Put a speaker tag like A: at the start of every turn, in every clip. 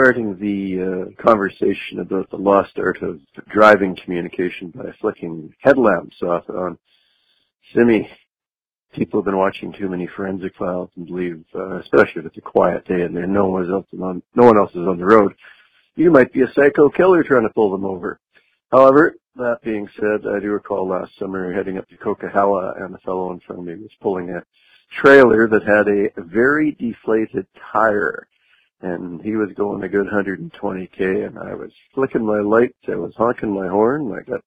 A: starting the uh, conversation about the lost art of driving communication by flicking headlamps off on Simi. People have been watching too many forensic files and believe, uh, especially if it's a quiet day and there no one else on, no one else is on the road, you might be a psycho killer trying to pull them over. However, that being said, I do recall last summer heading up to Coquihalla and a fellow in front of me was pulling a trailer that had a very deflated tire and he was going a good 120k and I was flicking my lights, I was honking my horn, I got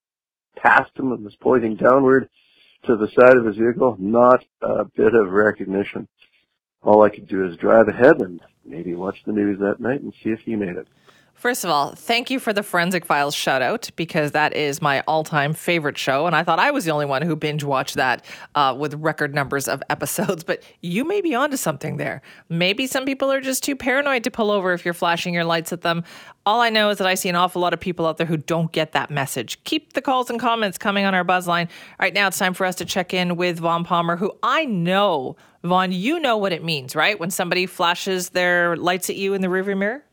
A: past him and was pointing downward to the side of his vehicle, not a bit of recognition. All I could do is drive ahead and maybe watch the news that night and see if he made it.
B: First of all, thank you for the Forensic Files shout out because that is my all time favorite show. And I thought I was the only one who binge watched that uh, with record numbers of episodes. But you may be onto something there. Maybe some people are just too paranoid to pull over if you're flashing your lights at them. All I know is that I see an awful lot of people out there who don't get that message. Keep the calls and comments coming on our buzz line. Right now, it's time for us to check in with Vaughn Palmer, who I know, Vaughn, you know what it means, right? When somebody flashes their lights at you in the rearview mirror?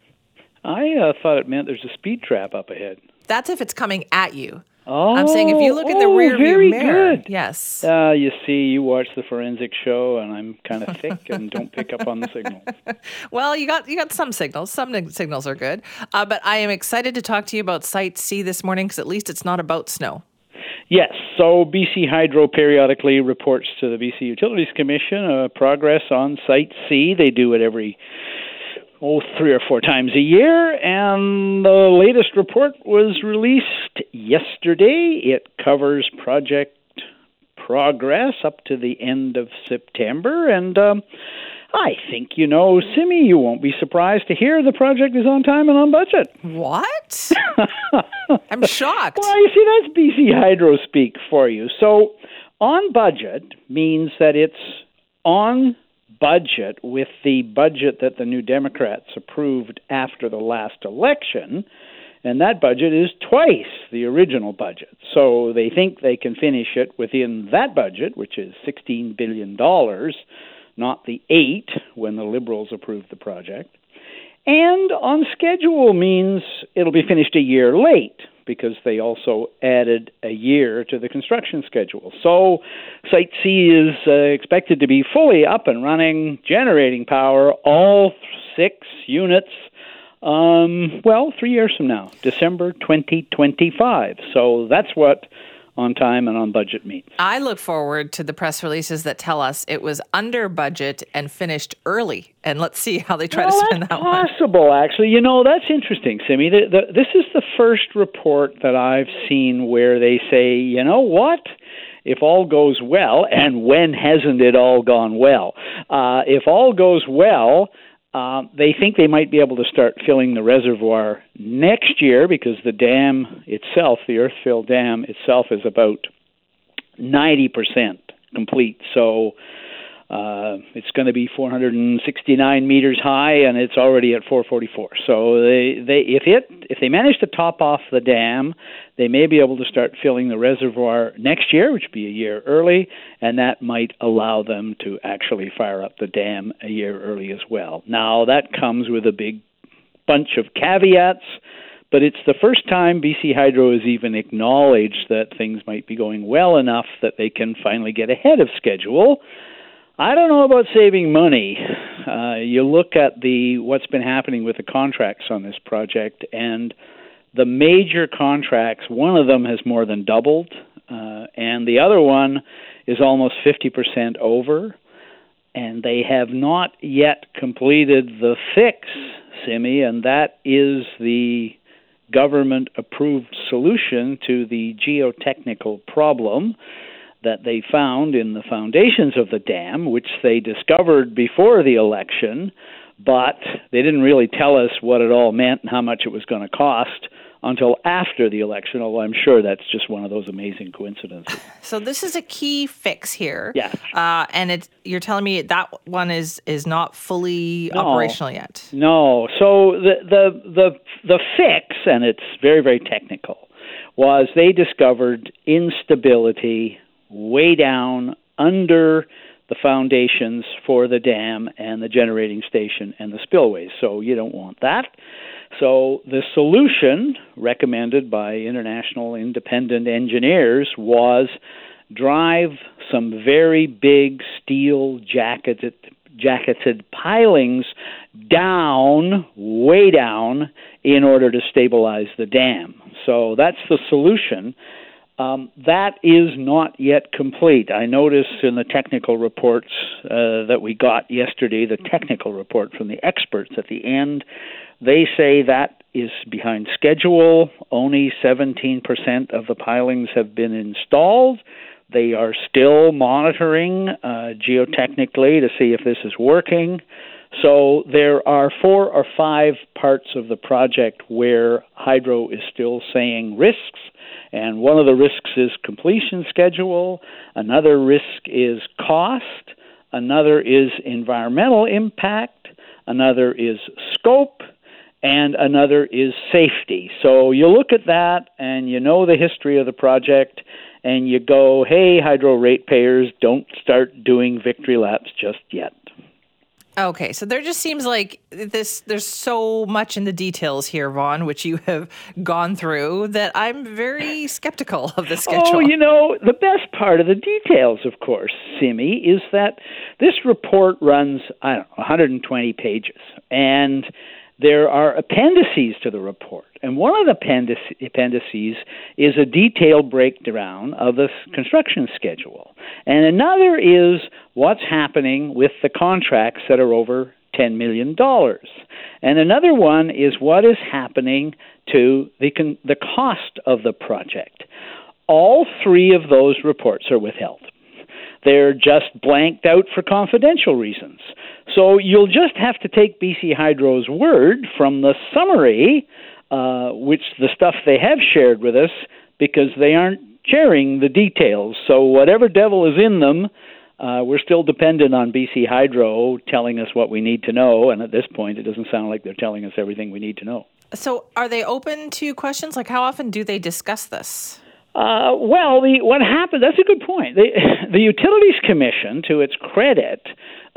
C: I uh, thought it meant there's a speed trap up ahead.
B: That's if it's coming at you.
C: Oh,
B: I'm saying if you look in the
C: oh,
B: rear view mirror.
C: Good.
B: Yes.
C: Uh, you see, you watch the forensic show, and I'm kind of thick and don't pick up on the signals.
B: Well, you got you got some signals. Some signals are good. Uh, but I am excited to talk to you about Site C this morning because at least it's not about snow.
C: Yes, so BC Hydro periodically reports to the BC Utilities Commission uh, progress on Site C. They do it every oh three or four times a year, and the latest report was released yesterday. It covers project progress up to the end of September, and um, I think you know, Simi, you won't be surprised to hear the project is on time and on budget.
B: What? I'm shocked.
C: Well, you see, that's BC Hydro speak for you. So, on budget means that it's on budget with the budget that the New Democrats approved after the last election, and that budget is twice the original budget. So they think they can finish it within that budget, which is $16 billion, not the eight when the Liberals approved the project. And on schedule means it'll be finished a year late because they also added a year to the construction schedule. So Site C is uh, expected to be fully up and running, generating power, all six units. Um, well, three years from now, December 2025. So that's what on time and on budget means.
B: I look forward to the press releases that tell us it was under budget and finished early. And let's see how they try
C: well,
B: to spin
C: that's
B: that one.
C: possible, actually. You know, that's interesting, Simi. The, the, this is the first report that I've seen where they say, you know what? If all goes well, and when hasn't it all gone well? Uh, if all goes well, uh, they think they might be able to start filling the reservoir next year because the dam itself, the Earthfill Dam itself, is about 90% complete. So uh, it's going to be 469 meters high, and it's already at 444. So they, they, if it, if they manage to top off the dam, they may be able to start filling the reservoir next year, which would be a year early, and that might allow them to actually fire up the dam a year early as well. Now that comes with a big bunch of caveats. But it's the first time BC Hydro has even acknowledged that things might be going well enough that they can finally get ahead of schedule. I don't know about saving money. Uh, you look at the what's been happening with the contracts on this project, and the major contracts. One of them has more than doubled, uh, and the other one is almost fifty percent over. And they have not yet completed the fix, Simi, and that is the government approved solution to the geotechnical problem that they found in the foundations of the dam, which they discovered before the election, but they didn't really tell us what it all meant and how much it was going to cost until after the election, although I'm sure that's just one of those amazing coincidences.
B: So this is a key fix here.
C: Yes.
B: Uh, and it's you're telling me that one is is not fully
C: No.
B: operational yet.
C: No. So the the the the fix, and it's very very technical, was they discovered instability way down under the foundations for the dam and the generating station and the spillways. So you don't want that. So the solution recommended by international independent engineers was drive some very big steel jacketed jacketed pilings down, way down, in order to stabilize the dam. So that's the solution. Um, that is not yet complete. I noticed in the technical reports uh, that we got yesterday, the technical report from the experts at the end, they say that is behind schedule. Only 17% of the pilings have been installed. They are still monitoring uh, geotechnically to see if this is working. So there are four or five parts of the project where Hydro is still saying risks. And one of the risks is completion schedule, another risk is cost, another is environmental impact, another is scope, and another is safety. So you look at that and you know the history of the project and you go, hey, hydro ratepayers, don't start doing victory laps just yet.
B: Okay, so there just seems like this. There's so much in the details here, Vaughn, which you have gone through, that I'm very skeptical of the oh, schedule.
C: Oh, you know, the best part of the details, of course, Simi, is that this report runs I don't know 120 pages, and there are appendices to the report. And one of the appendices is a detailed breakdown of the construction schedule. And another is what's happening with the contracts that are over $10 million. And another one is what is happening to the, con- the cost of the project. All three of those reports are withheld. They're just blanked out for confidential reasons. So you'll just have to take BC Hydro's word from the summary, uh, which the stuff they have shared with us, because they aren't sharing the details. So whatever devil is in them, uh, we're still dependent on BC Hydro telling us what we need to know, and at this point, it doesn't sound like they're telling us everything we need to know.
B: So, are they open to questions? Like, how often do they discuss this?
C: Uh, well, the, what happened, that's a good point. The, the Utilities Commission, to its credit,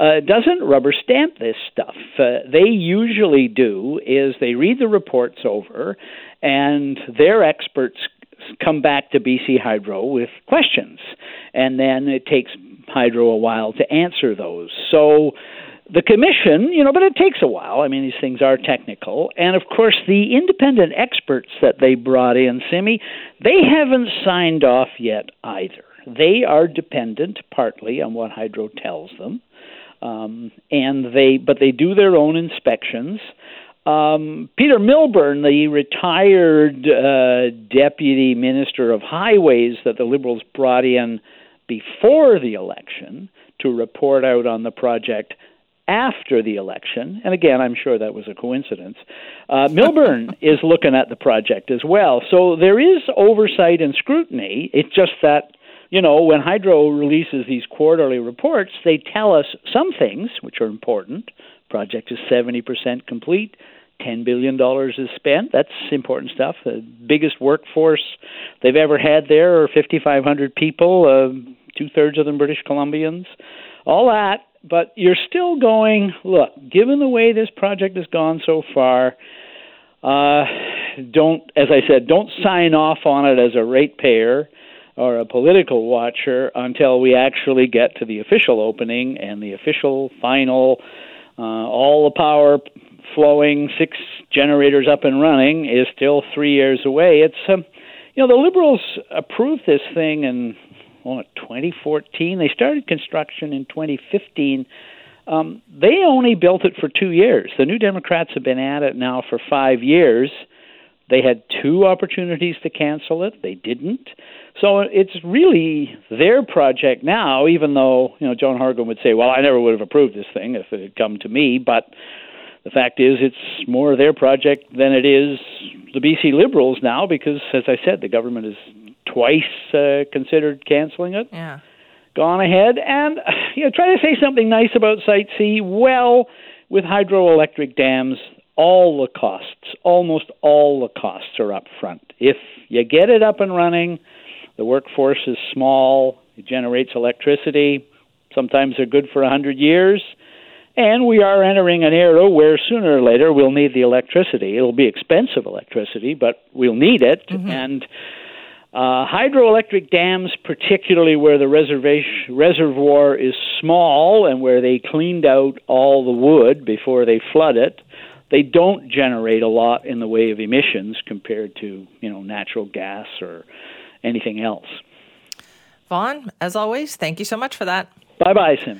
C: uh, doesn't rubber stamp this stuff. Uh, they usually do is they read the reports over, and their experts come back to BC Hydro with questions, and then it takes Hydro a while to answer those. So the commission, you know, but it takes a while. I mean, these things are technical. And of course, the independent experts that they brought in, Simi, they haven't signed off yet either. They are dependent partly on what Hydro tells them. Um, and they, but they do their own inspections. Um, Peter Milburn, the retired uh, deputy minister of highways that the Liberals brought in before the election to report out on the project, after the election, and again, I'm sure that was a coincidence, uh, Milburn is looking at the project as well. So there is oversight and scrutiny. It's just that, you know, when Hydro releases these quarterly reports, they tell us some things which are important. Project is 70% complete. $10 billion is spent. That's important stuff. The biggest workforce they've ever had there are 5,500 people, uh, two thirds of them British Columbians. All that but you're still going, look, given the way this project has gone so far, uh, don't, as I said, don't sign off on it as a ratepayer or a political watcher until we actually get to the official opening and the official final, uh, all the power flowing, six generators up and running is still three years away. It's, um, you know, the Liberals approved this thing in well, 2014. They started construction in 2015. Um, they only built it for two years. The New Democrats have been at it now for five years. They had two opportunities to cancel it. They didn't. So it's really their project now, even though, you know, John Horgan would say, well, I never would have approved this thing if it had come to me. But the fact is, it's more their project than it is the BC Liberals now because, as I said, the government is twice uh, considered canceling it.
B: Yeah.
C: Gone ahead and you know try to say something nice about Site C. Well, with hydroelectric dams, all the costs, almost all the costs are up front. If you get it up and running, the workforce is small, it generates electricity, Sometimes they're good for a hundred years. And we are entering an era where sooner or later we'll need the electricity. It'll be expensive electricity, but we'll need it. Mm-hmm. And uh, hydroelectric dams, particularly where the reservation, reservoir is small and where they cleaned out all the wood before they flood it, they don't generate a lot in the way of emissions compared to you know natural gas or anything else.
B: Vaughn, as always, thank you so much for that.
C: Bye bye, Sim.